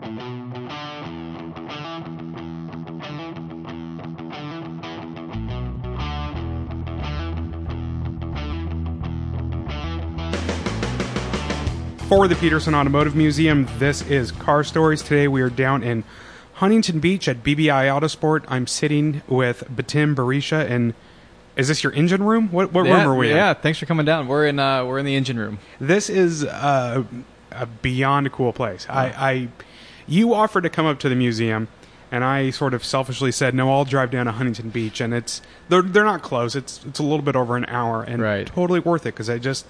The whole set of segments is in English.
For the Peterson Automotive Museum, this is Car Stories. Today we are down in Huntington Beach at BBI Autosport. I'm sitting with Betim Berisha and is this your engine room? What, what yeah, room are we yeah, in? Yeah, thanks for coming down. We're in uh, we're in the engine room. This is uh, a beyond cool place. I, I, you offered to come up to the museum, and I sort of selfishly said, "No, I'll drive down to Huntington Beach." And it's they're they're not close. It's it's a little bit over an hour, and Right. totally worth it because I just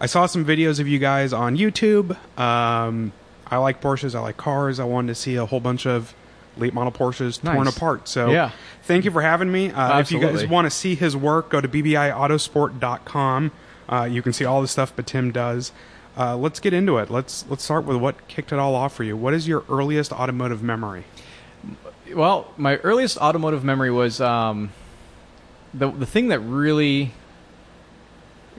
I saw some videos of you guys on YouTube. Um, I like Porsches. I like cars. I wanted to see a whole bunch of late model Porsches torn apart. So Yeah. thank you for having me. Uh, if you guys want to see his work, go to bbiautosport.com. Uh, you can see all the stuff Betim does. Uh, let's get into it. Let's let's start with what kicked it all off for you. What is your earliest automotive memory? Well, my earliest automotive memory was um, the the thing that really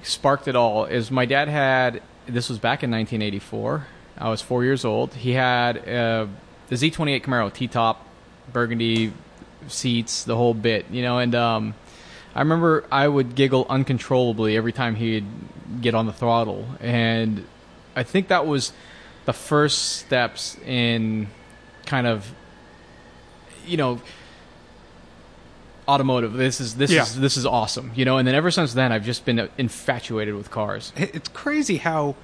sparked it all is my dad had this was back in 1984. I was four years old. He had uh, the Z28 Camaro T-top, burgundy seats, the whole bit, you know. And um, I remember I would giggle uncontrollably every time he'd get on the throttle, and I think that was the first steps in kind of you know automotive. This is this Yeah. is this is awesome you know? And then ever since then i've just been infatuated with cars. It's crazy how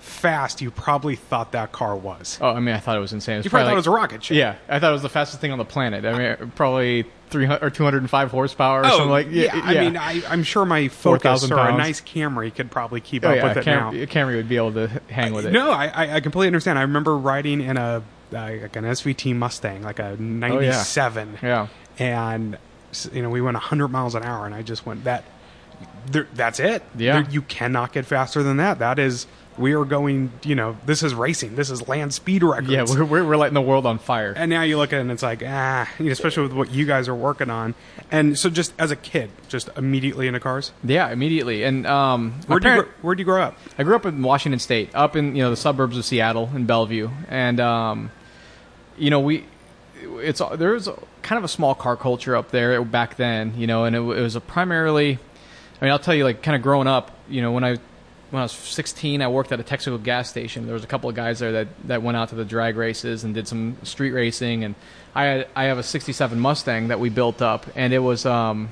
fast you probably thought that car was. oh i mean i thought it was insane it was You probably thought it was a rocket ship. yeah i thought it was the fastest thing on the planet i mean probably 300 or 205 horsepower or Oh, something like yeah, I mean, I, I'm sure my Focus 4,000 or a nice Camry could probably keep oh up yeah with it Cam- now. camry would be able to hang with it No, I, I, I completely understand. I remember riding in a uh, like an SVT Mustang, like a '97, yeah and you know we went 100 miles an hour, and I just went that. There, that's it. Yeah. There- you cannot get faster than that. That is, we are going. You know, this is racing. This is land speed records. yeah we're, we're, we're lighting the world on fire and now you look at it and it's like ah, you know, especially with what you guys are working on. And so, just as a kid, just immediately into cars. yeah immediately and um my Where do you gr- where do you grow up? I grew up in Washington State, up in you know the suburbs of Seattle in Bellevue, and um, you know we it's there was kind of a small car culture up there back then, you know, and it, it was a primarily. I mean, I'll tell you, like, kind of growing up, you know, when I when I was 16, I worked at a Texaco gas station. There was a couple of guys there that, that went out to the drag races and did some street racing, and I had, I have a '67 Mustang that we built up, and it was um,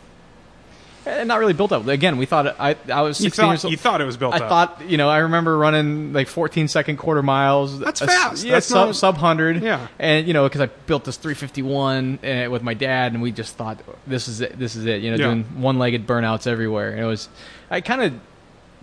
eh, not really built up. Again, we thought I I was 16 You thought years old. you thought it was built I up. thought, you know, I remember running like 14 second quarter miles. That's A- fast. Yeah, That's sub, not- sub 100. Yeah. And, you know, because I built this 351 uh, with my dad, and we just thought, this is it. This is it. You know, Yeah. doing one legged burnouts everywhere. And it was, I kind of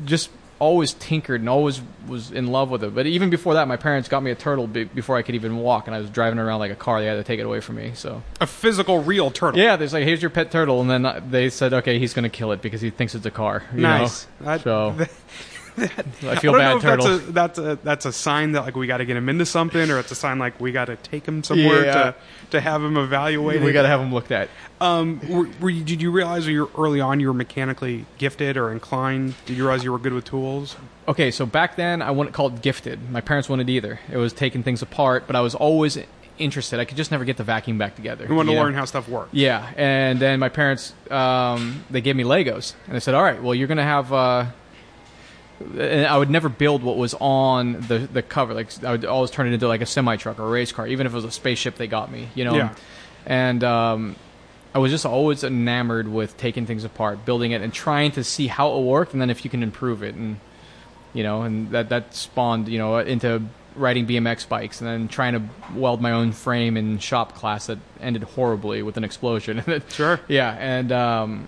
just always tinkered and always was in love with it. But even before that, my parents got me a turtle be- before I could even walk, and I was driving around like a car. They had to take it away from me. So, a physical, real turtle. yeah, there's like, here's your pet turtle. And then uh, they said, okay, he's going to kill it because he thinks it's a car. you Nice. know? That- so, I feel I don't bad, know if turtle. that's a, that's a that's a sign that like we got to get him into something, or it's a sign like we got to take him somewhere Yeah. to to have him evaluated. we got to have him looked at. Um, were, were you, did you realize you early on you were mechanically gifted or inclined? Did you realize you were good with tools? Okay, so back then I wouldn't call it gifted. My parents wouldn't either. It was taking things apart, but I was always interested. I could just never get the vacuum back together. You wanted to know? learn how stuff worked. Yeah, and then my parents um, they gave me Legos, and they said, "All right, well, you're gonna have." Uh, and I would never build what was on the the cover. Like I would always turn it into like a semi truck or a race car, even if it was a spaceship. They got me, you know. Yeah. And um, I was just always enamored with taking things apart, building it, and trying to see how it worked, and then if you can improve it, and you know, and that that spawned you know into riding BMX bikes, and then trying to weld my own frame in shop class that ended horribly with an explosion. Sure. Yeah, and um,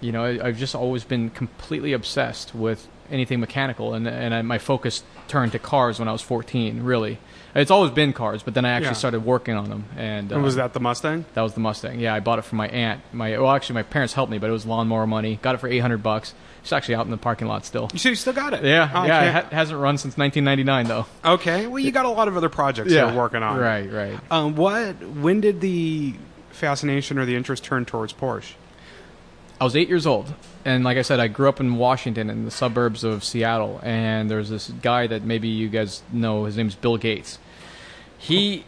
you know, I, I've just always been completely obsessed with anything mechanical, and and I, my focus turned to cars when I was 14. Really, it's always been cars, but then I actually Yeah. started working on them, and, uh, And was that the Mustang? that was the Mustang. Yeah, I bought it from my aunt. My well, actually, my parents helped me, but it was lawnmower money. Got it for 800 bucks. It's actually out in the parking lot still. You you still got it. Yeah, Oh, yeah, it ha- hasn't run since 1999 though. okay. Well, you got a lot of other projects you're working on. Right, right. Um, what? When did the fascination or the interest turn towards Porsche? I was eight years old, and like I said, I grew up in Washington in the suburbs of Seattle. And there's this guy that maybe you guys know. His name's Bill Gates, He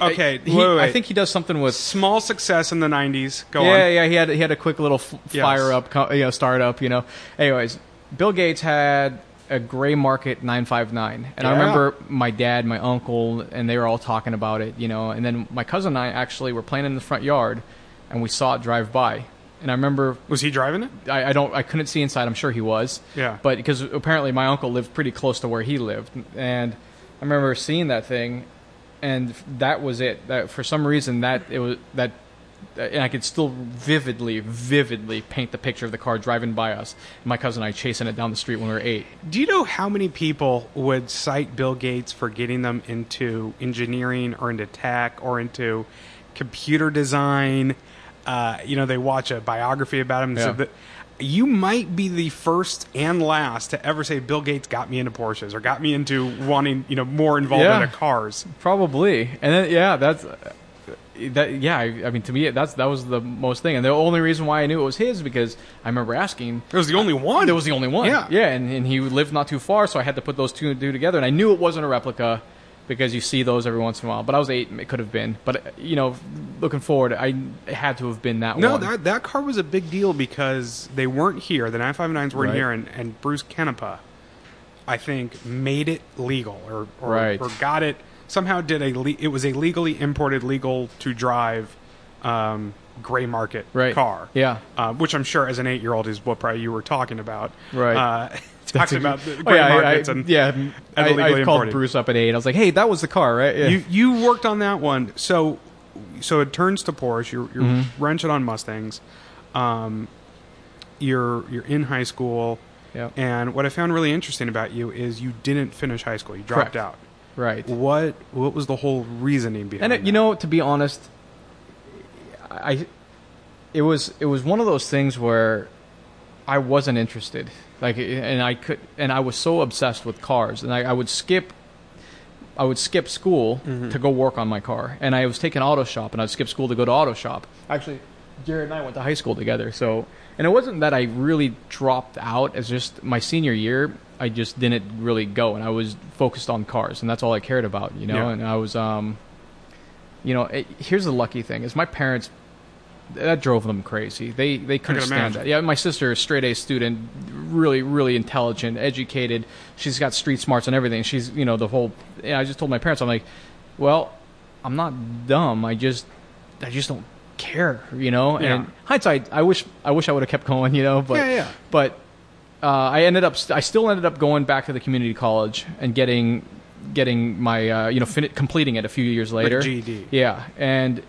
Okay, he, wait, wait, I think he does something with Small success in the '90s. Go yeah, on. yeah. Yeah. He had he had a quick little f- Yes. fire up, you know, startup. You know. Anyways, Bill Gates had a gray market 959, and I remember my dad, my uncle, and they were all talking about it. You know, and then my cousin and I actually were playing in the front yard, and we saw it drive by, and I remember Was he driving it? I, I don't I couldn't see inside. I'm sure he was. Yeah. But because apparently my uncle lived pretty close to where he lived, and I remember seeing that thing, and that was it. That for some reason that it was that. And I could still vividly, vividly paint the picture of the car driving by us. My cousin and I chasing it down the street when we were eight. Do you know how many people would cite Bill Gates for getting them into engineering or into tech or into computer design? Uh, you know, they watch a biography about him. and Yeah. So that you might be the first and last to ever say Bill Gates got me into Porsches or got me into wanting, you know, more involved Yeah. into cars. Probably, and then yeah, that's that. Yeah, I, I mean, to me, that's that was the most thing, and the only reason why I knew it was his because I remember asking. It was the only one. It was the only one. Yeah. yeah, and, and he lived not too far, so I had to put those two and two together, and I knew it wasn't a replica because you see those every once in a while. But I was eight; it could have been. But you know, looking forward, I it had to have been that one. No, one. that that car was a big deal because they weren't here. The 959s weren't Right. here, and, and Bruce Canepa, I think, made it legal or or, Right. or got it somehow. Did a le- it was a legally imported, legal to drive, um, gray market Right. car. Yeah. uh, which I'm sure as an eight year old is what probably you were talking about. Right. uh, Talking about the Oh, yeah, I- markets I, and yeah. and I, I called imported. Bruce up at eight. I was like, "Hey, that was the car, right?" Yeah. You you worked on that one, so so it turns to Porsche. You're, you're Mm-hmm. wrenching on Mustangs. Um, you're you're in high school, yeah. and what I found really interesting about you is you didn't finish high school. You dropped Correct. out. Right. What what was the whole reasoning behind? And it, you know, to be honest, I it was it was one of those things where I wasn't interested. Like, and I could, and I was so obsessed with cars, and I, I would skip. I would skip school to go work on my car, and I was taking auto shop, and I'd skip school to go to auto shop. Actually, Jared and I went to high school together, so and it wasn't that I really dropped out. It's just my senior year, I just didn't really go, and I was focused on cars, and that's all I cared about, you know. Yeah. And I was, um, you know, it, here's the lucky thing: is my parents that drove them crazy. They they couldn't stand imagine. that. Yeah, my sister, is straight A student, really really intelligent, educated. She's got street smarts and everything. She's you know the whole. And I just told my parents, I'm like, well, I'm not dumb. I just I just don't care, you know. Yeah. And hindsight, I wish I wish I would have kept going, you know. But Yeah, yeah. but uh, I ended up st- I still ended up going back to the community college and getting getting my uh, you know fin- completing it a few years later. GED. Yeah, and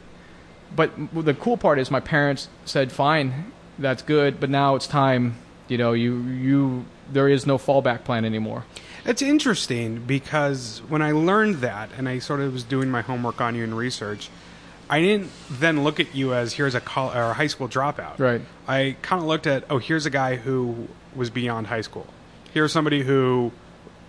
but the cool part is my parents said, "Fine, that's good, but now it's time. You know, you you there is no fallback plan anymore." It's interesting because when I learned that and I sort of was doing my homework on you and research, I didn't then look at you as here's a col- or a high school dropout. Right. I kind of looked at oh here's a guy who was beyond high school. Here's somebody who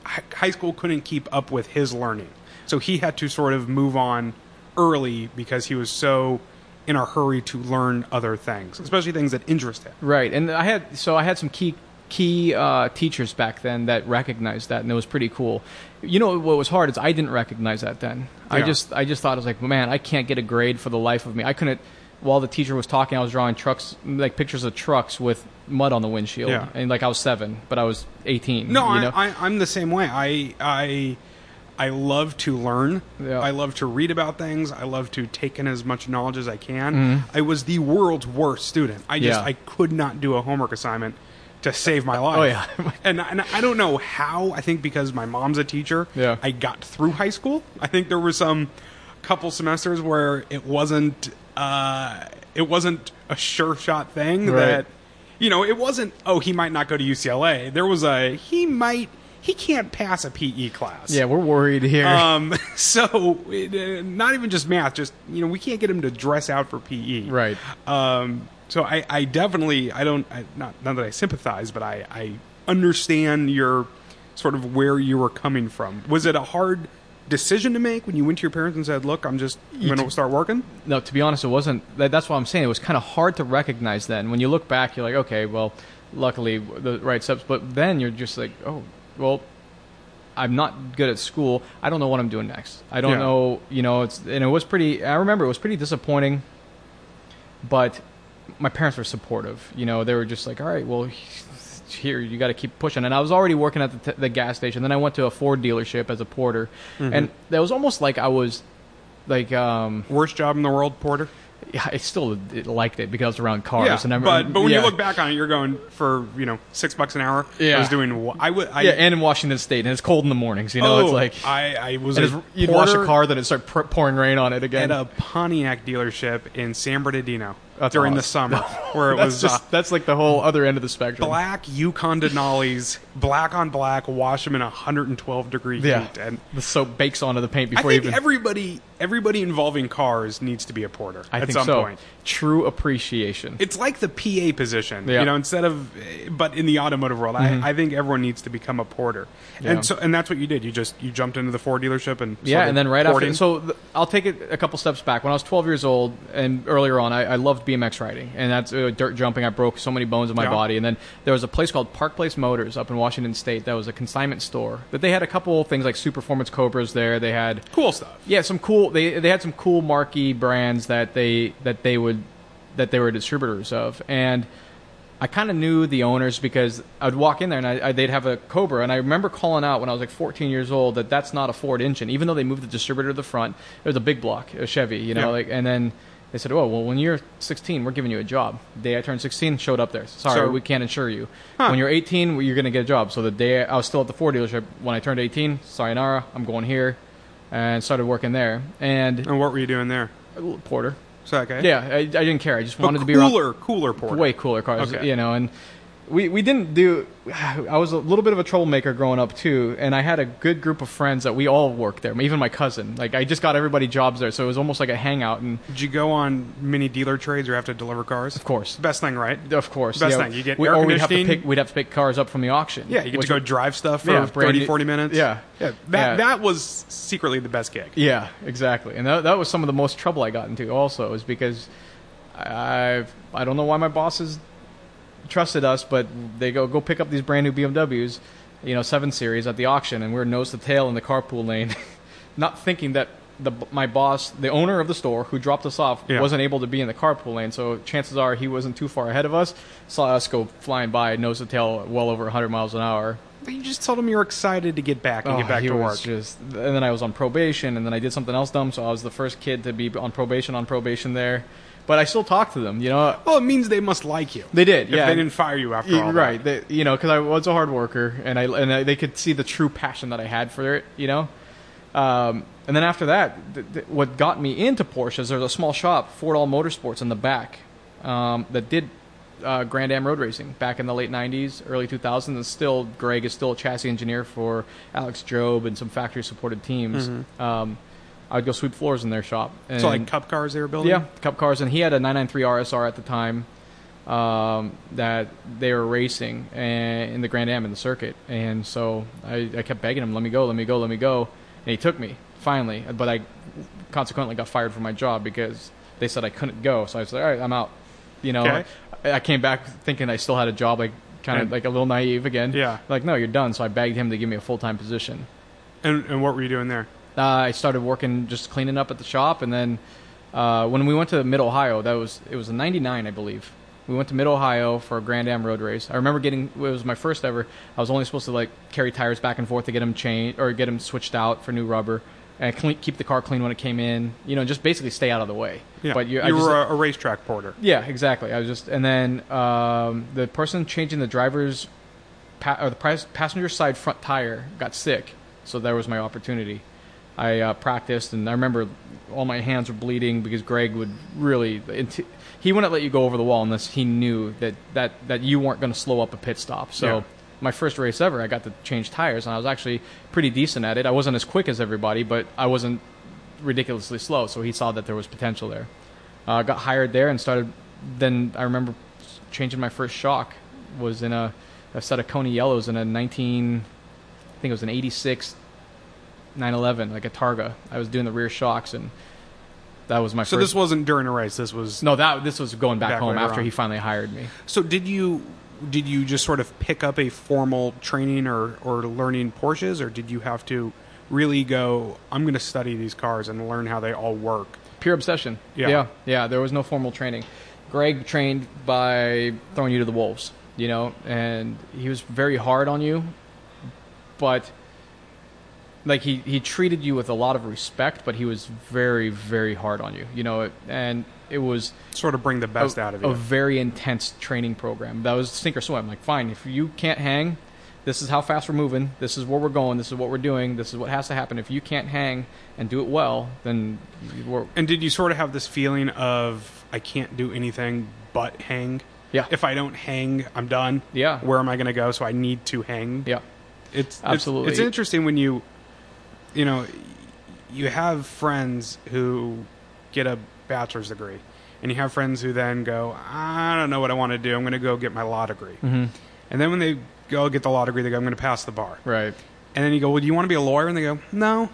high school couldn't keep up with his learning, so he had to sort of move on early because he was so in a hurry to learn other things, especially things that interest him. Right, and I had so I had some key key uh, teachers back then that recognized that, and it was pretty cool. You know what was hard is I didn't recognize that then. I just I just thought I was like, man, I can't get a grade for the life of me. I couldn't. While the teacher was talking, I was drawing trucks, like pictures of trucks with mud on the windshield, Yeah. and like I was seven, but I was eighteen. No, you I, know? I, I'm the same way. I I I love to learn. Yeah. I love to read about things. I love to take in as much knowledge as I can. Mm-hmm. I was the world's worst student. I just Yeah. I could not do a homework assignment to save my life. Oh, yeah. and and I don't know how. I think because my mom's a teacher. Yeah. I got through high school. I think there were some couple semesters where it wasn't uh, it wasn't a sure shot thing Right. that you know it wasn't oh he might not go to UCLA there was a he might he can't pass a PE class yeah, we're worried here. um so it, uh, not even just math just you know we can't get him to dress out for PE right. um so I I definitely I don't I, not not that I sympathize but I I understand your sort of where you were coming from was it a hard decision to make when you went to your parents and said look I'm just going to start working No, to be honest, it wasn't. That, that's what I'm saying. It was kind of hard to recognize then. When you look back, you're like, okay, well, luckily the right steps. But then you're just like, oh, well, I'm not good at school. I don't know what I'm doing next. I don't Yeah. know, you know, it's and it was pretty I remember it was pretty disappointing. But my parents were supportive. You know, they were just like, "All right, well, here you got to keep pushing." And I was already working at the, t- the gas station. Then I went to a Ford dealership as a porter, Mm-hmm. and that was almost like I was like um Worst job in the world, Porter. Yeah, I still liked it because I was around cars. and I, but but when yeah. you look back on it, you're going for you know six bucks an hour. Yeah. I was doing. I would. I, yeah, and in Washington State, and it's cold in the mornings. You know, oh, it's like I I was a you'd wash a car, then it start pr- pouring rain on it again. at a Pontiac dealership in San Bernardino That's during the summer, where it that's was just uh, that's like the whole other end of the spectrum. black Yukon Denali's, black on black, wash them in 112 degree Yeah. heat, and The soap bakes onto the paint I before think even. everybody everybody involving cars needs to be a porter I at think some so. point. True appreciation. It's like the PA position, Yeah. you know. Instead of, but in the automotive world, I, I think everyone needs to become a porter, Mm-hmm. Yeah. and so and that's what you did. You just you jumped into the Ford dealership and yeah, and then right porting. after, so th- I'll take it a couple steps back. When I was 12 years old and earlier on, I, I loved BMX riding, and that's uh, dirt jumping. I broke so many bones in my Yeah. body, and then there was a place called Park Place Motors up in Washington State that was a consignment store. That they had a couple things like Super Performance Cobras there. They had cool stuff. Yeah, some cool. They they had some cool marquee brands that they that they would that they were distributors of, and I kind of knew the owners because I'd walk in there and I, I, they'd have a Cobra, and I remember calling out when I was like 14 years old that that's not a Ford engine, even though they moved the distributor to the front. It was a big block, a Chevy, you know, Yeah. like, and then. They said, "Oh, well, when you're 16, we're giving you a job." The day I turned 16, showed up there. Sorry, So- we can't insure you. Huh. When you're 18, you're going to get a job. So the day I was still at the Ford dealership, when I turned 18, sayonara, I'm going here, and started working there. And And what were you doing there? Porter. So okay, Yeah, I, I didn't care. I just but wanted to be around cooler, cooler porter. way cooler cars, Okay. you know. And we we didn't do. I was a little bit of a troublemaker growing up too, and I had a good group of friends that we all worked there. Even my cousin. Like I just got everybody jobs there, so it was almost like a hangout. And Did you go on mini dealer trades or have to deliver cars? of course, Best thing, right? of course, Best yeah, thing, you get we, air or we'd have to pick. We'd have to pick cars up from the auction. Yeah, you get to go would- drive stuff for Yeah, 30, new- 40 minutes. Yeah. yeah. That Yeah. that was secretly the best gig. Yeah, exactly. And that, that was some of the most trouble I got into also is because I I don't know why my bosses trusted us, but they go go pick up these brand new BMWs, you know, 7 series at the auction and we're nose to tail in the carpool lane, not thinking that the my boss, the owner of the store who dropped us off Yeah. wasn't able to be in the carpool lane, so chances are he wasn't too far ahead of us. Saw us go flying by nose to tail well over 100 miles an hour. You just told him you were excited to get back and Oh, get back he to was work. Just, and then I was on probation, and then I did something else dumb, so I was the first kid to be on probation on probation there. But I still talk to them, you know. Well, it means they must like you. They did, If yeah. they didn't fire you after all. right, they, you know, because I was a hard worker, and I and I, they could see the true passion that I had for it, you know. Um, and then after that, th- th- what got me into Porsches, there's a small shop, Fordahl Motorsports, in the back um, that did uh, Grand Am road racing back in the late 90s, early 2000s. And still, Greg is still a chassis engineer for Alex Job and some factory supported teams. Um, I would go sweep floors in their shop. And. So like cup cars they were building. yeah, Cup cars, and he had a 993 RSR at the time um, that they were racing and, in the Grand Am in the circuit, and so I, I kept begging him, "Let me go, let me go, let me go," and he took me finally. But I consequently got fired from my job because they said I couldn't go. So I was like, "All right, I'm out." You know, Okay. I, I came back thinking I still had a job, like kind of like a little naive again. Yeah. like no, you're done. So I begged him to give me a full time position. And and what were you doing there? Uh, I started working just cleaning up at the shop, and then uh, when we went to Mid Ohio, that was it was in '99, I believe. We went to Mid Ohio for a Grand Am road race. I remember getting it was my first ever. I was only supposed to like carry tires back and forth to get them changed or get them switched out for new rubber, and clean, keep the car clean when it came in. You know, just basically stay out of the way. Yeah. But you, you just- were a, a racetrack porter. yeah, exactly. I was just, and then um, the person changing the driver's pa- or the passenger side front tire got sick, so there was my opportunity. I uh, practiced, and I remember all my hands were bleeding because Greg would really he wouldn't let you go over the wall unless he knew that that that you weren't going to slow up a pit stop. So. Yeah. My first race ever, I got to change tires, and I was actually pretty decent at it. I wasn't as quick as everybody, but I wasn't ridiculously slow. So he saw that there was potential there. Uh, got hired there and started. Then I remember changing my first shock was in a, a set of Koni yellows in a 19, I think it was an 86 911, like a Targa. I was doing the rear shocks and that was my So first. this wasn't during a race. This was no, that this was going back, Back home after on. he finally hired me. So did you did you just sort of pick up a formal training or or learning Porsches, or did you have to really go? I'm going to study these cars and learn how they all work. Pure obsession. Yeah. yeah, yeah. There was no formal training. Greg trained by throwing you to the wolves, you know, and he was very hard on you, but like he he treated you with a lot of respect, but he was very very hard on you, you know, and it was Sort of bring the best a, out of you. a very intense training program. That was sink or swim. Like, fine, if you can't hang, this is how fast we're moving. This is where we're going. This is what we're doing. This is what has to happen. If you can't hang and do it well, then we're and did you sort of have this feeling of I can't do anything but hang? yeah If I don't hang, I'm done. yeah Where am I going to go? So I need to hang. yeah It's it's- Absolutely. It's, interesting when you, you know, you have friends who get a bachelor's degree, and you have friends who then go, I don't know what I want to do. I'm going to go get my law degree, hmm and then when they go get the law degree, they go, I'm going to pass the bar, right and then you go, Well, do you want to be a lawyer? And they go, No,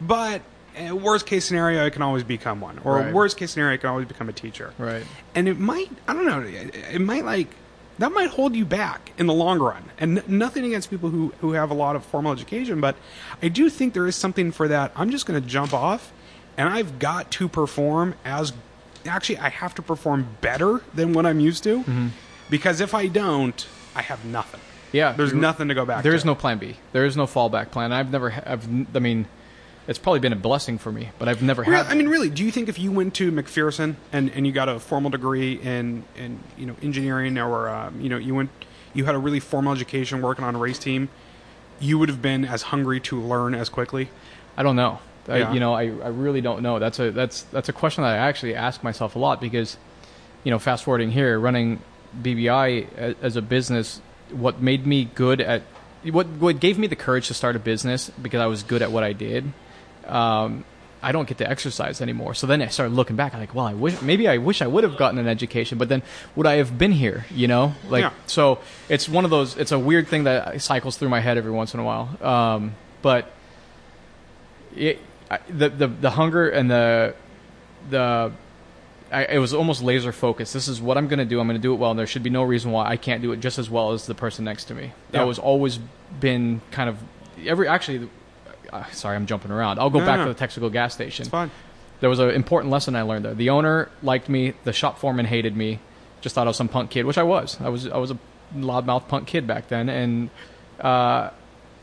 but. uh, Worst case scenario, I can always become one. Or Right. worst case scenario, I can always become a teacher right and it might i don't know it might like that might hold you back in the long run. And n- nothing against people who who have a lot of formal education but i do think there is something for that. I'm just going to jump off and i've got to perform as actually i have to perform better than what i'm used to mm-hmm. because if i don't i have nothing. Yeah there's nothing to go back there to. is no plan b. There is no fallback plan. I've never i've i mean it's probably been a blessing for me but i've never Real- had I mean, really, do you think if you went to McPherson and, and you got a formal degree in, in you know engineering or um, you know you went you had a really formal education working on a race team, you would have been as hungry to learn as quickly? I don't know. I, Yeah. you know, I, I really don't know. That's a that's that's a question that I actually ask myself a lot because, you know, fast forwarding here, running BBI a- as a business, what made me good at what what gave me the courage to start a business because I was good at what I did. Um, I don't get to exercise anymore. So then I started looking back. I'm like, well, I wish maybe I wish I would have gotten an education, but then would I have been here? You know, like Yeah. so. It's one of those. It's a weird thing that cycles through my head every once in a while. Um, but it, I, the the the hunger and the the I, it was almost laser focused. This is what I'm going to do. I'm going to do it well, and there should be no reason why I can't do it just as well as the person next to me. That Yeah. was always been kind of every actually. Uh, sorry, I'm jumping around. I'll go No, back no. to the Texaco gas station. It's fine. There was an important lesson I learned there. The owner liked me. The shop foreman hated me. Just thought I was some punk kid, which I was. I was. I was a loudmouth punk kid back then, and uh,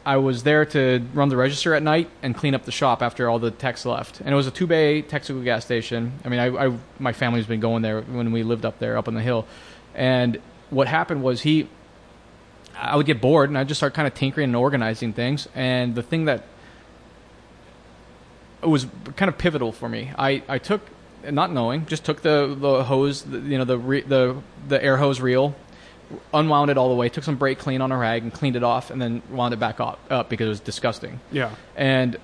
I was there to run the register at night and clean up the shop after all the techs left. And it was a two bay Texaco gas station. I mean, I, I my family's been going there when we lived up there, up on the hill. And what happened was he, I would get bored and I'd just start kind of tinkering and organizing things. And the thing that was kind of pivotal for me, I, I took, not knowing, just took the, the hose, the, you know, the, re, the, the air hose reel, unwound it all the way, took some brake clean on a rag and cleaned it off, and then wound it back up, up because it was disgusting. Yeah. And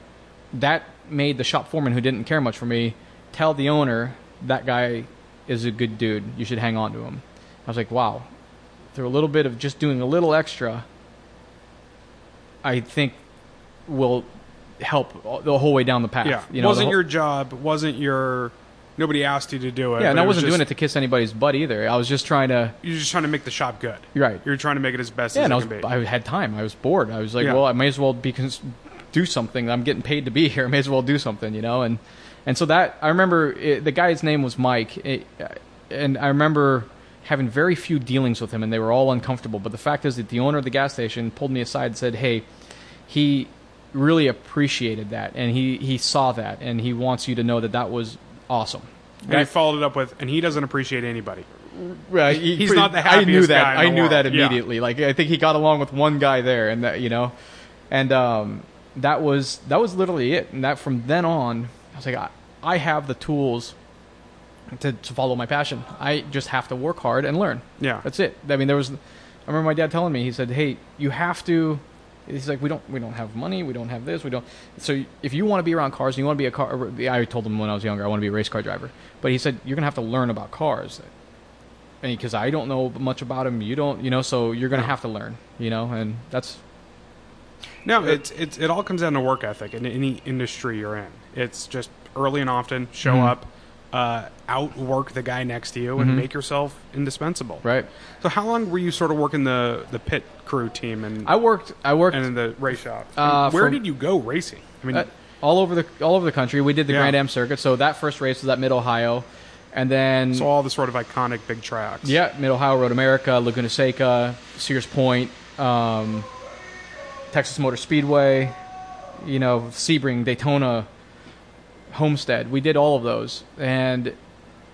that made the shop foreman, who didn't care much for me, tell the owner that guy is a good dude. You should hang on to him. I was like, wow. Through a little bit of just doing a little extra, I think will help the whole way down the path. Yeah. You know, wasn't whole- your job, wasn't your nobody asked you to do it. yeah, and I it was wasn't just- doing it to kiss anybody's butt either. I was just trying to. You're just trying to make the shop good. Right. You're trying to make it as best Yeah, as and I was can be. I had time. I was bored. I was like, Yeah. well, I may as well be cons- do something. I'm getting paid to be here. I may as well do something, you know. And and so that I remember it, the guy's name was Mike, it, uh, and I remember having very few dealings with him, and they were all uncomfortable. But the fact is that the owner of the gas station pulled me aside and said, "Hey, he really appreciated that, and he he saw that, and he wants you to know that that was awesome." and he followed it up with, and he doesn't appreciate anybody. Right, he- He's not the happiest I knew that. I knew world. that Yeah. immediately. Like I think he got along with one guy there, and that you know, and um, that was that was literally it. And that from then on, I was like, I, I have the tools to, to follow my passion. I just have to work hard and learn. Yeah. That's it. I mean, there was. I remember my dad telling me. He said, "Hey, you have to." He's like, "We don't, we don't have money. We don't have this. We don't." So if you want to be around cars, and you want to be a car. I told him when I was younger, I want to be a race car driver. But he said, "You're gonna have to learn about cars." because I don't know much about them, you don't, you know, so you're gonna have to learn, you know, and that's No, it's it's it all comes down to work ethic in any industry you're in. It's just early and often show Mhm. up, uh, outwork the guy next to you and Mhm. make yourself indispensable. Right. So how long were you sort of working the the pit crew team and I worked. I worked and in the race shop? Uh, Where from- did you go racing? I mean, uh, all over the all over the country. We did the Yeah. Grand Am circuit. So that first race was at Mid Ohio, and then so all the sort of iconic big tracks. yeah, Mid Ohio, Road America, Laguna Seca, Sears Point, um, Texas Motor Speedway, you know, Sebring, Daytona, Homestead. We did all of those, and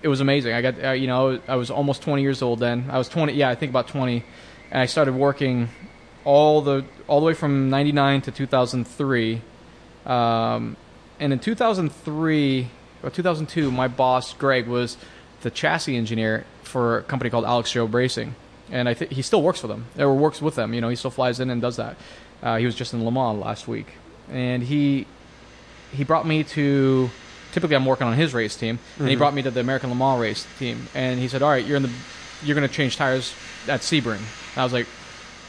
it was amazing. I got, uh, you know, I was almost 20 years old then. I was 20, yeah, I think about 20, and I started working all the all the way from 99 to 2003. Um, and in 2003 or 2002, my boss Greg was the chassis engineer for a company called Alex Job Racing, and I think he still works for them or works with them. You know, he still flies in and does that. Uh, he was just in Le Mans last week, and he he brought me to. Typically, I'm working on his race team, and he Mhm. brought me to the American Le Mans race team, and he said, "All right, you're in the, you're going to change tires at Sebring." And I was like,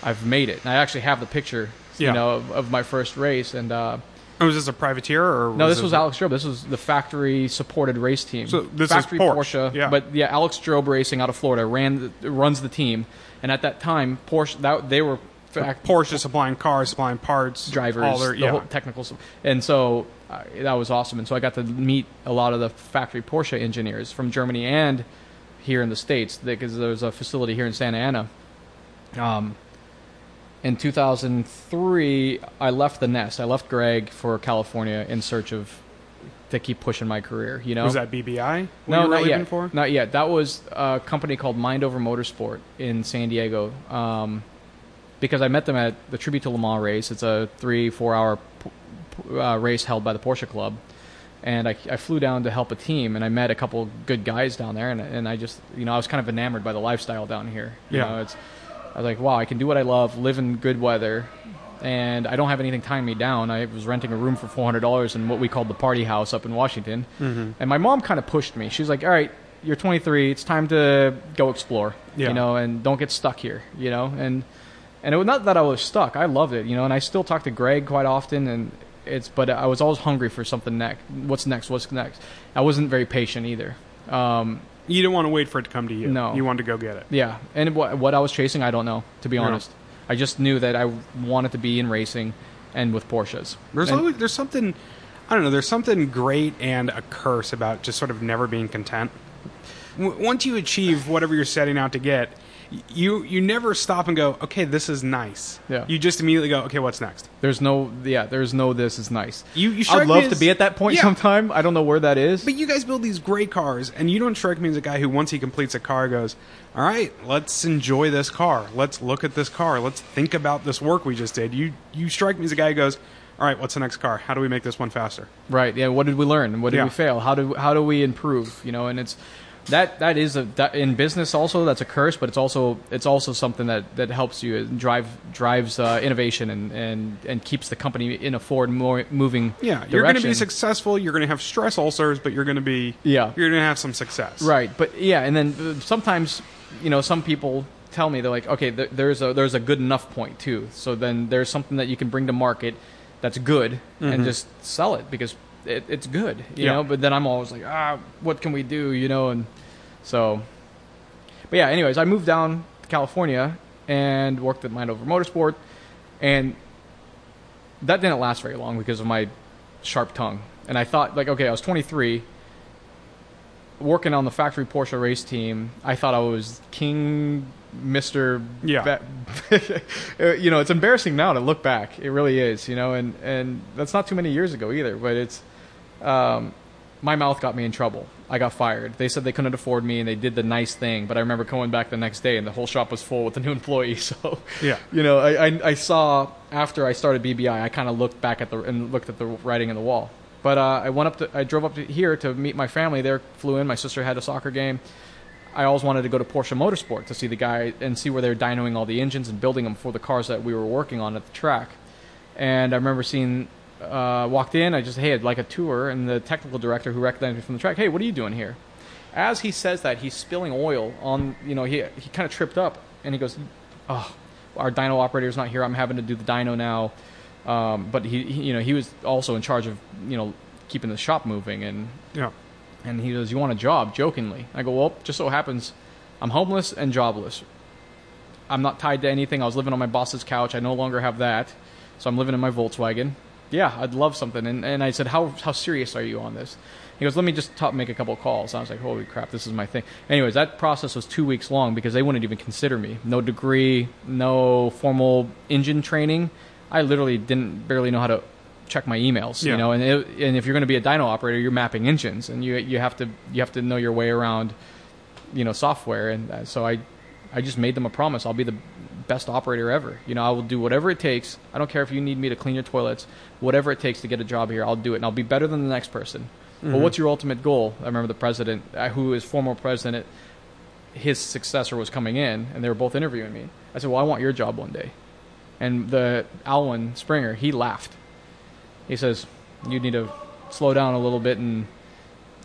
"I've made it." And I actually have the picture, Yeah. you know, of, of my first race, and uh, Oh, was this a privateer or no, this it- was Alex Job. This was the factory supported race team. So this is factory Porsche, yeah. but yeah, Alex Job Racing out of Florida ran runs the team, and at that time, Porsche that they were fact, Porsche supplying cars, supplying parts, drivers, all their, the yeah. whole technical, and so that was awesome. And so I got to meet a lot of the factory Porsche engineers from Germany and here in the states because there's a facility here in Santa Ana. Um, in 2003, I left the nest. I left Greg for California in search of to keep pushing my career. You know, Was that BBI? no, not yet. For? Not yet. That was a company called Mind Over Motorsport in San Diego. Um, because I met them at the Tribute to Le Mans race. It's a three, four hour uh, race held by the Porsche Club. And I, I flew down to help a team, and I met a couple good guys down there, and, and I just, you know, I was kind of enamored by the lifestyle down here. You Yeah. know, it's, I was like, wow, I can do what I love, live in good weather, and I don't have anything tying me down. I was renting a room for four hundred dollars in what we called the party house up in Washington, Mm-hmm. and my mom kind of pushed me. She was like, "All right, you're 23. It's time to go explore, Yeah. you know, and don't get stuck here, you know." And and it was not that I was stuck. I loved it, you know, and I still talk to Greg quite often, and it's but I was always hungry for something next. What's next? What's next? I wasn't very patient either. Um, You didn't want to wait for it to come to you. No. You wanted to go get it. yeah, and what, what I was chasing, I don't know, to be Yeah. honest. I just knew that I wanted to be in racing and with Porsches. There's And- always, there's something I don't know. There's something great and a curse about just sort of never being content. W- once you achieve whatever you're setting out to get, you you never stop and go, okay, this is nice. Yeah. You just immediately go, okay, what's next? There's no, yeah, there's no. This is nice. You you I'd love as- to be at that point Yeah. sometime. I don't know where that is. But you guys build these great cars, and you don't strike me as a guy who, once he completes a car, goes, "All right, let's enjoy this car. Let's look at this car. Let's think about this work we just did." You you strike me as a guy who goes, "All right, what's the next car? How do we make this one faster?" Right. Yeah. What did we learn? What did Yeah. we fail? How do how do we improve? You know, and it's that that is a that in business also that's a curse, but it's also it's also something that that helps you and drive drives uh, innovation and, and and keeps the company in a forward more moving. Yeah, you're going to be successful. You're going to have stress ulcers, but you're going to be Yeah. you're going to have some success. Right. But yeah, and then uh, sometimes you know some people tell me they're like, okay, th- there's a there's a good enough point too. So then there's something that you can bring to market that's good and Mhm. just sell it because it, it's good, you Yeah. know. But then I'm always like, ah, what can we do, you know? And so, but yeah. Anyways, I moved down to California and worked at Mind Over Motorsport, and that didn't last very long because of my sharp tongue. And I thought, like, okay, I was 23, working on the factory Porsche race team. I thought I was king, Mister. Yeah. you know, it's embarrassing now to look back. It really is. You know, and and that's not too many years ago either. But it's, um, my mouth got me in trouble. I got fired. They said they couldn't afford me, and they did the nice thing. But I remember coming back the next day, and the whole shop was full with a new employee. So Yeah. you know, I, I, I saw after I started BBI, I kind of looked back at the and looked at the writing on the wall. But uh, I went up to, I drove up to here to meet my family. There, flew in. My sister had a soccer game. I always wanted to go to Porsche Motorsport to see the guy and see where they were dynoing all the engines and building them for the cars that we were working on at the track. And I remember seeing, uh, walked in. I just hey, I'd like a tour, and the technical director who recognized me from the track, hey, what are you doing here? As he says that, he's spilling oil on. You know, he he kind of tripped up, and he goes, oh, our dyno operator's not here. I'm having to do the dyno now. Um, but he, he, you know, he was also in charge of, you know, keeping the shop moving. And Yeah. And he goes, "You want a job?" Jokingly, I go, "Well, just so happens, I'm homeless and jobless. I'm not tied to anything. I was living on my boss's couch. I no longer have that, so I'm living in my Volkswagen. Yeah, I'd love something." And and I said, "How how serious are you on this?" He goes, "Let me just talk, make a couple calls." I was like, "Holy crap, this is my thing." Anyways, that process was two weeks long because they wouldn't even consider me. No degree, no formal engine training. I literally didn't barely know how to check my emails. Yeah. You know, and it, and if you're going to be a dyno operator, you're mapping engines, and you you have to you have to know your way around, you know, software. And uh, so I I just made them a promise. I'll be the best operator ever. You know, I will do whatever it takes. I don't care if you need me to clean your toilets, whatever it takes to get a job here, I'll do it, and I'll be better than the next person. But what's your ultimate goal? I remember the president, uh, who is former president, his successor was coming in, and they were both interviewing me. I said, "Well, I want your job one day." And the Alwin Springer, he laughed. He says, "You need to slow down a little bit and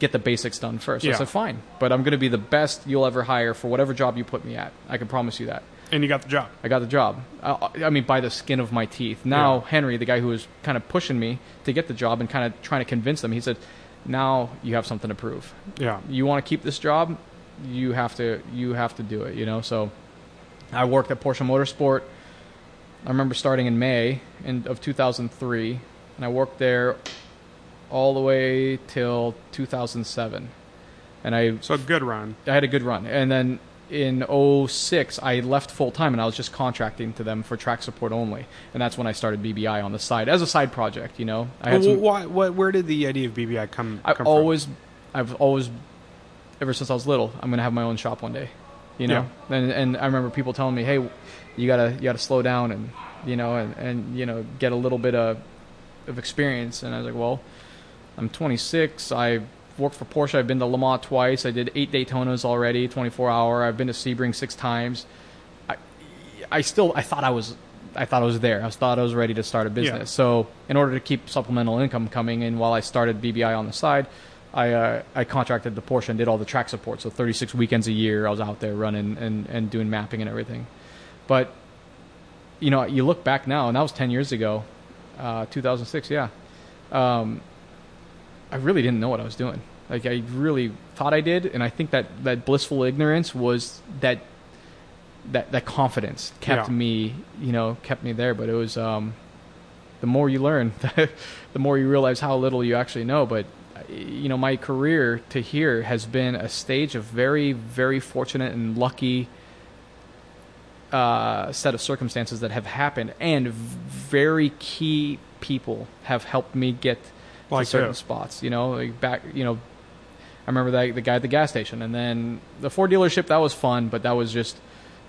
get the basics done first. I Yeah. said, "Fine, but I'm going to be the best you'll ever hire for whatever job you put me at. I can promise you that." And you got the job. I got the job. I, I mean, by the skin of my teeth. Now, Yeah. Henry, the guy who was kind of pushing me to get the job and kind of trying to convince them, he said, "Now you have something to prove. Yeah. You want to keep this job, you have to you have to do it." You know. So, I worked at Porsche Motorsport. I remember starting in May in, of 2003, and I worked there all the way till 2007. And I So a good run. I had a good run. And then in 06, I left full time and I was just contracting to them for track support only. And that's when I started BBI on the side as a side project, you know. I had Well, some, why, what, where did the idea of BBI come, I come always I've always ever since I was little, I'm going to have my own shop one day. You know. And and I remember people telling me, "Hey, you got to you got to slow down and, you know, and and you know, get a little bit of of experience." And I was like, "Well, I'm 26. I worked for Porsche. I've been to Le Mans twice. I did eight Daytonas already, 24 hour. I've been to Sebring six times. I, I still, I thought I was, I thought I was there. I thought I was ready to start a business. Yeah. So in order to keep supplemental income coming in while I started BBI on the side, I, uh, I contracted the Porsche and did all the track support. So 36 weekends a year, I was out there running and, and doing mapping and everything. But, you know, you look back now, and that was 10 years ago, uh, 2006, yeah. Um, I really didn't know what I was doing. Like I really thought I did, and I think that that blissful ignorance was that that that confidence kept Yeah. me, you know, kept me there. But it was um, the more you learn, the more you realize how little you actually know. But you know, my career to here has been a stage of very, very fortunate and lucky uh, set of circumstances that have happened, and very key people have helped me get Like to certain spots. You know, like back. You know, I remember that the guy at the gas station, and then the Ford dealership. That was fun, but that was just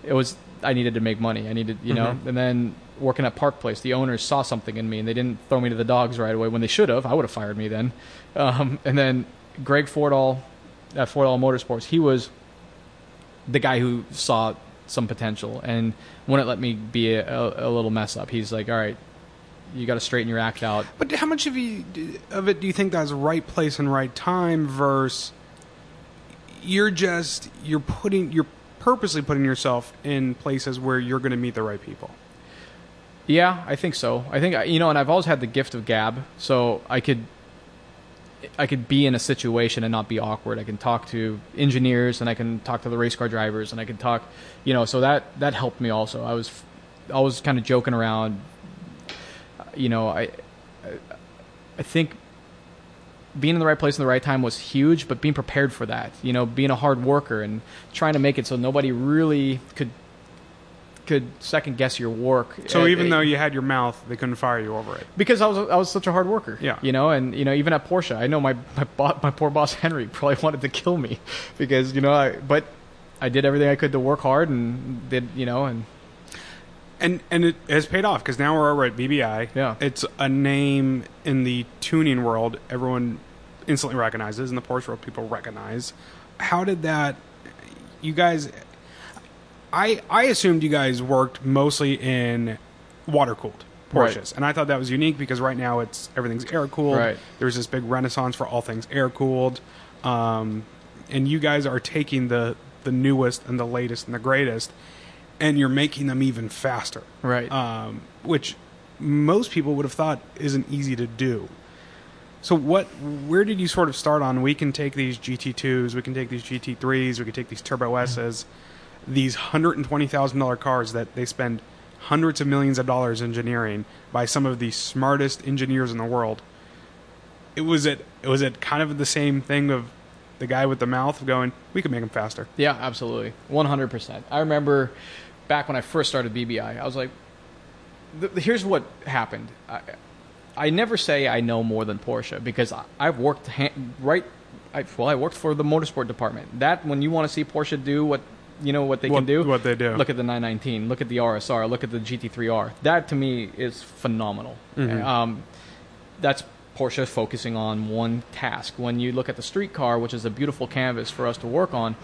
it was. I needed to make money. I needed, you know, Mhm. and then working at Park Place, the owners saw something in me, and they didn't throw me to the dogs right away when they should have. I would have fired me then. Um, and then Greg Fordahl at Fordahl Motorsports, he was the guy who saw some potential and wouldn't let me be a, a, a little mess up. He's like, all right, you got to straighten your act out. But how much of you of it do you think that's right place and right time versus you're just you're putting you're purposely putting yourself in places where you're going to meet the right people. Yeah, I think so. I think you know, and I've always had the gift of gab, so I could I could be in a situation and not be awkward. I can talk to engineers and I can talk to the race car drivers and I can talk, you know, so that that helped me also. I was I was kind of joking around you know, I I, I think being in the right place in the right time was huge, but being prepared for that, you know, being a hard worker and trying to make it so nobody really could could second guess your work. So Uh, even though you had your mouth, they couldn't fire you over it. because I was I was such a hard worker. Yeah. You know, and you know, even at Porsche, I know my my, bo- my poor boss Henry probably wanted to kill me because you know, I but I did everything I could to work hard and did you know and And and it has paid off because now we're over at BBI. Yeah. it's a name in the tuning world everyone instantly recognizes, in the Porsche world people recognize. How did that? You guys, I I assumed you guys worked mostly in water cooled Right. Porsches, and I thought that was unique because right now it's everything's air cooled. Right. There's this big renaissance for all things air cooled, um, and you guys are taking the the newest and the latest and the greatest, and you're making them even faster right. um, which most people would have thought isn't easy to do. So what? Where did you sort of start on? We can take these GT2s, we can take these GT3s, we can take these Turbo S's, these hundred and twenty thousand dollar cars that they spend hundreds of millions of dollars engineering by some of the smartest engineers in the world. It was it. It was it kind of the same thing of the guy with the mouth going, we could make them faster. Yeah, absolutely, one hundred percent. I remember back when I first started BBI, I was like, th- here's what happened. I, I never say I know more than Porsche because I, I've worked ha- right. I, well, I worked for the motorsport department. That when you want to see Porsche do what you know what they What- can do, what they do. Look at the 919. Look at the RSR. Look at the GT3R. That to me is phenomenal. Mhm. Um, that's Porsche focusing on one task. When you look at the street car, which is a beautiful canvas for us to work on,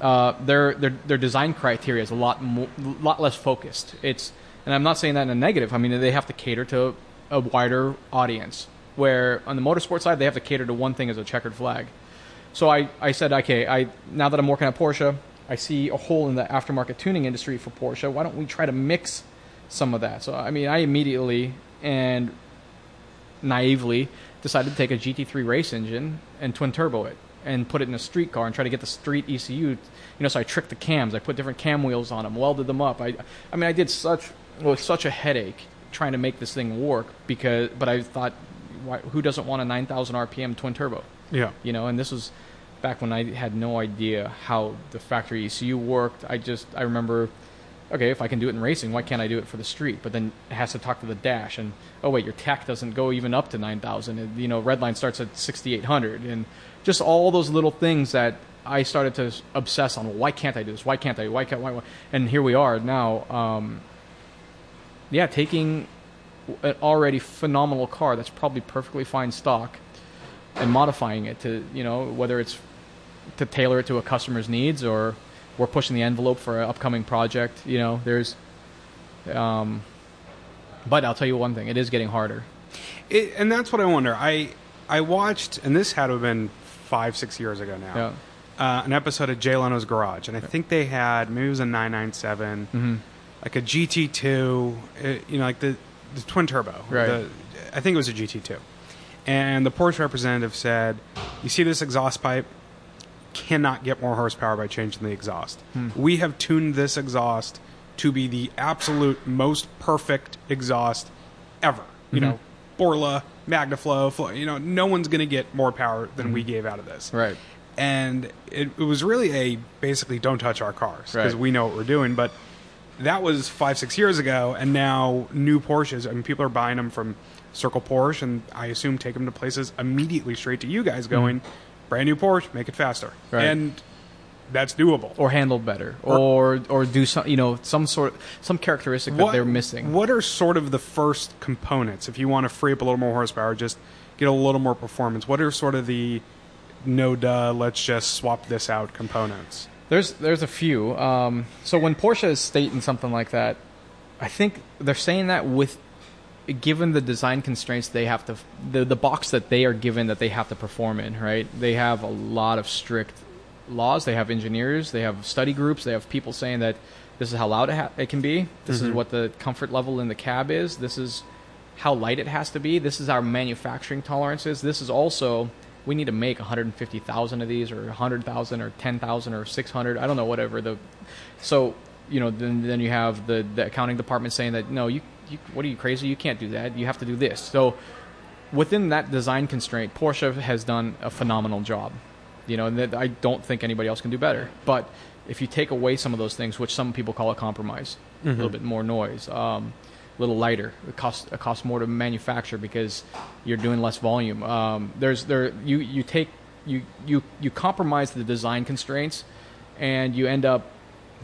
uh, their their their design criteria is a lot more, lot less focused. It's and I'm not saying that in a negative. I mean they have to cater to a wider audience. Where on the motorsport side they have to cater to one thing as a checkered flag. So I, I said, okay, I now that I'm working at Porsche, I see a hole in the aftermarket tuning industry for Porsche. Why don't we try to mix some of that? So I mean, I immediately and naively decided to take a GT3 race engine and twin turbo it and put it in a street car and try to get the street ECU. You know, so I tricked the cams. I put different cam wheels on them, welded them up. I, I mean, I did such was such a headache trying to make this thing work because, but I thought, why, who doesn't want a 9,000 RPM twin turbo? Yeah. you know and this was back when i had no idea how the factory ecu worked i just i remember okay if i can do it in racing why can't i do it for the street? But then it has to talk to the dash and oh wait your tach doesn't go even up to 9000 you know red line starts at 6800 and just all those little things that i started to obsess on why can't i do this? Why can't i? Why can't why, why? and here we are now um, yeah taking an already phenomenal car that's probably perfectly fine stock and modifying it to you know whether it's to tailor it to a customer's needs or we're pushing the envelope for an upcoming project you know there's um but i'll tell you one thing it is getting harder It, and that's what I wonder. I I watched, and this had to have been five, six years ago now. yeah Uh, an episode of Jay Leno's Garage, and I think they had maybe it was a 997, mm-hmm. like a GT2, uh, you know, like the the twin turbo. Right. The, I think it was a GT2, and the Porsche representative said, "You see this exhaust pipe." Cannot get more horsepower by changing the exhaust. Hmm. We have tuned this exhaust to be the absolute most perfect exhaust ever. You Mhm. know, Borla, Magnaflow, Flo, you know, no one's going to get more power than Mm-hmm. we gave out of this. right And it, it was really a basically don't touch our cars because Right. we know what we're doing. But that was five, six years ago, and now new Porsches. I mean, people are buying them from Circle Porsche, and I assume take them to places immediately straight to you guys, going brand new Porsche, make it faster. Right. and that's doable. or handled better Or- or or do some you know some sort some characteristic that they're missing What are sort of the first components if you want to free up a little more horsepower, just get a little more performance? What are sort of the no duh, let's just swap this out components? There's there's a few. Um, so when Porsche is stating something like that, I think they're saying that with given the design constraints they have to the the box that they are given that they have to perform in, right? They have a lot of strict laws. They have engineers. They have study groups. They have people saying that this is how loud it, ha- it can be. This is Mhm. what the comfort level in the cab is. This is how light it has to be. This is our manufacturing tolerances. This is also we need to make 150,000 of these or 100,000 or 10,000 or 600. I don't know whatever the so you know then then you have the the accounting department saying that no you, you what are you crazy you can't do that you have to do this. So within that design constraint Porsche has done a phenomenal job. You know and that I don't think anybody else can do better. But if you take away some of those things which some people call a compromise, a little Mhm. bit more noise, um, a little lighter. It costs it costs more to manufacture because you're doing less volume. Um, there's there you you take you you you compromise the design constraints, and you end up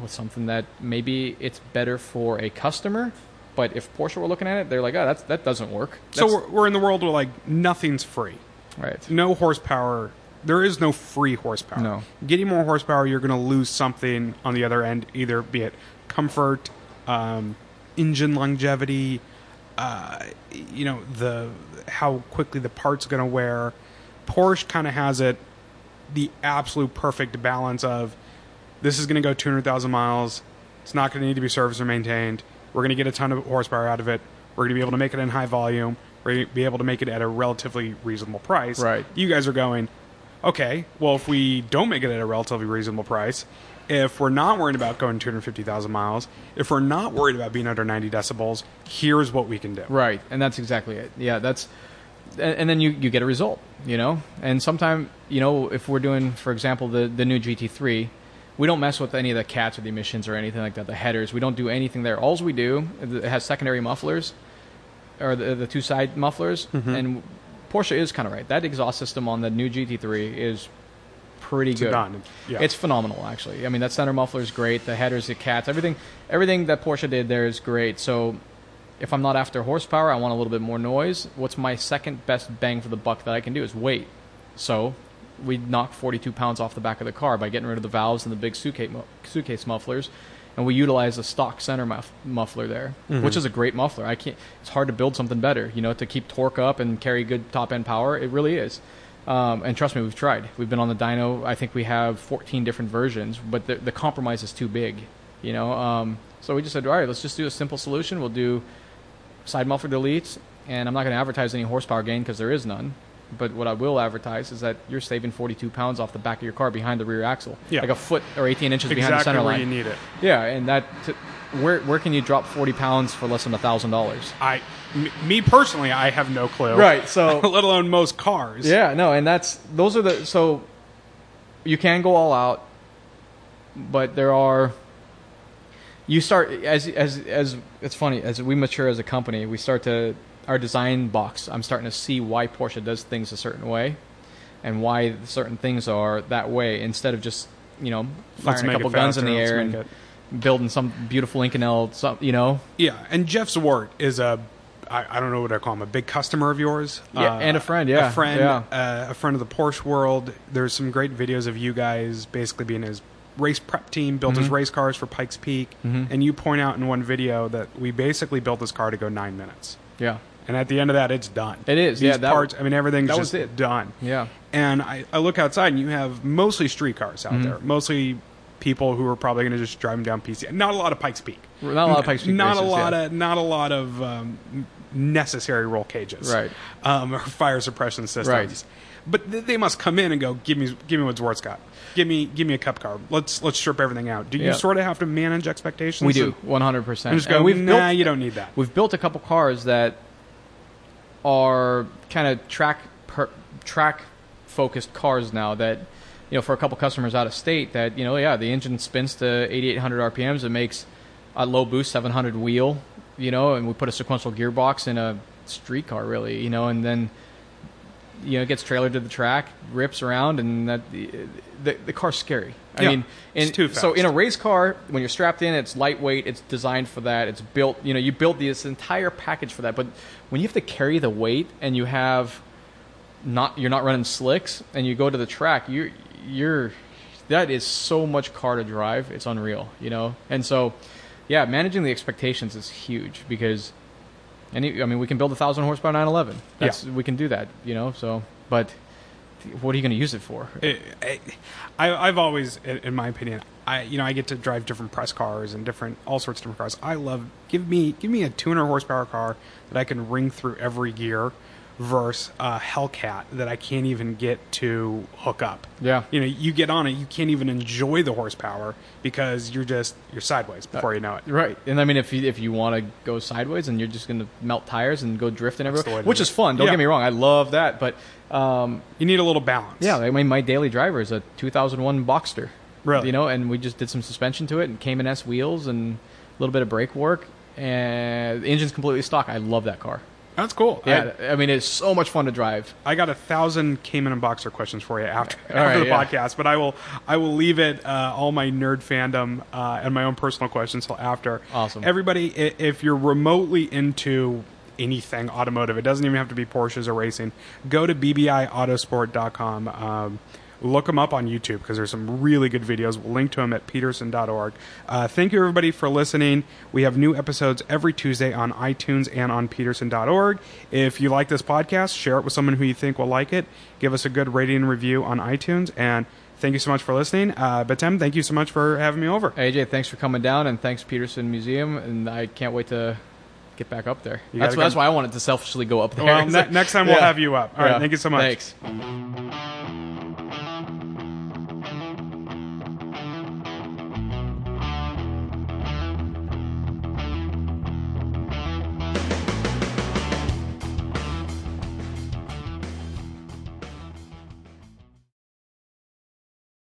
with something that maybe it's better for a customer. But if Porsche were looking at it, they're like, oh, that's that doesn't work. So That's- we're, we're in the world where like nothing's free. right. No horsepower. There is no free horsepower. No. Getting more horsepower, you're going to lose something on the other end, either be it comfort, um, engine longevity, uh, you know, the how quickly the part's going to wear. Porsche kind of has it the absolute perfect balance of this is going to go 200,000 miles. It's not going to need to be serviced or maintained. We're going to get a ton of horsepower out of it. We're going to be able to make it in high volume. We're going to be able to make it at a relatively reasonable price. Right. You guys are going, okay. Well, if we don't make it at a relatively reasonable price, if we're not worried about going 250,000 miles, if we're not worried about being under 90 decibels, here's what we can do. Right, and that's exactly it. Yeah, that's, and, then you, you get a result, you know. And sometimes, you know, if we're doing, for example, the the new GT3, we don't mess with any of the cats or the emissions or anything like that. The headers, we don't do anything there. All we do, it has secondary mufflers, or the the two side mufflers, and Porsche is kind of right. That exhaust system on the new GT3 is pretty good. Yeah. It's phenomenal, actually. I mean, that center muffler is great. The headers, the cats, everything, everything that Porsche did there is great. So, if I'm not after horsepower, I want a little bit more noise. What's my second best bang for the buck that I can do is weight. So, we knock 42 pounds off the back of the car by getting rid of the valves and the big suitcase, suitcase mufflers, and we utilize a stock center muff- muffler there, which is a great muffler. I can't. It's hard to build something better, you know, to keep torque up and carry good top end power. It really is. Um, and trust me, we've tried. We've been on the dyno. I think we have 14 different versions, but the, the compromise is too big, you know. Um, so we just said, all right, let's just do a simple solution. We'll do side muffler deletes, and I'm not going to advertise any horsepower gain because there is none. But what I will advertise is that you're saving 42 pounds off the back of your car behind the rear axle, Yeah. like a foot or 18 inches behind the Exactly center where line. you need it. Yeah, and that t- where where can you drop 40 pounds for less than a thousand dollars? I, m- me personally, I have no clue. Right, so- let alone most cars. Yeah, no, and that's those are the so you can go all out, but there are you start as as as it's funny as we mature as a company, we start to our design box. I'm starting to see why Porsche does things a certain way, and why certain things are that way instead of just you know Let's firing a couple guns in the air and it- building some beautiful Inconel, some you know Yeah, and Jeff Zwart is a I, I don't know what I call him a big customer of yours. Yeah, and a friend, yeah, a friend, yeah. uh, a friend of the Porsche world. There's some great videos of you guys basically being his race prep team, built Mm-hmm. his race cars for Pikes Peak, and you point out in one video that we basically built this car to go nine minutes, yeah and at the end of that, it's done. It is, These yeah, that- parts. I mean, everything's that was just it. done. yeah And I, I look outside, and you have mostly street cars Mm-hmm. out there, mostly people who are probably going to just drive them down PC. Not a lot of Pikes Peak. Not a lot of Pikes Peak Not a lot yeah. of not a lot of um, necessary roll cages, Right. Um, or fire suppression systems. Right. But th- they must come in and go, give me give me what Zwart's got. Give me give me a cup car. Let's let's strip everything out. Do you Yeah. sort of have to manage expectations? we do 100. percent And just go, we've nah, built, you don't need that. we've built a couple cars that are kind of track per, track focused cars now that you know for a couple customers out of state that you know yeah the engine spins to 8800 rpms it makes a low boost 700 wheel you know and we put a sequential gearbox in a street car really you know and then you know it gets trailered to the track rips around and that the the, the car's scary. I Yeah, mean too so in a race car when you're strapped in it's lightweight it's designed for that it's built you know you build this entire package for that but when you have to carry the weight and you have not you're not running slicks and you go to the track you're you're that is so much car to drive it's unreal you know? And so yeah managing the expectations is huge because any i mean we can build a thousand horsepower 911 that's we can do that you know so but what are you going to use it for? It, it, I, I've always, in in my opinion, I you know I get to drive different press cars and different all sorts of different cars. I love give me give me a 200 horsepower car that I can ring through every gear, versus a Hellcat that I can't even get to hook up. Yeah. you know, you get on it, you can't even enjoy the horsepower because you're just you're sideways before you know it. Right, and I mean, if you if you want to go sideways and you're just going to melt tires and go drifting everywhere, which is it. fun. Don't Yeah. get me wrong, I love that. But um, You need a little balance. yeah, I mean, my daily driver is a 2001 Boxster. Really? you know, and we just did some suspension to it and Cayman S wheels and a little bit of brake work, and the engine's completely stock. I love that car. That's cool. Yeah, I, mean, it's so much fun to drive. I got a thousand Cayman and Boxster questions for you after, after right, the yeah. podcast, but I will I will leave it uh, all my nerd fandom uh, and my own personal questions till after. Awesome. Everybody, if you're remotely into anything automotive, it doesn't even have to be Porsches or racing. Go to bbiautosport.com. Um, look them up on YouTube because there's some really good videos. We'll link to them at petersen.org. Uh, thank you, everybody, for listening. We have new episodes every Tuesday on iTunes and on petersen.org. If you like this podcast, share it with someone who you think will like it. Give us a good rating and review on iTunes. And thank you so much for listening. Uh, Betim, thank you so much for having me over. AJ, thanks for coming down, and thanks Petersen Museum, and I can't wait to get back up there. That's that's why I wanted to selfishly go up there. Well, ne- next time we'll Yeah. have you up. All right, Yeah. thank you so much. Thanks.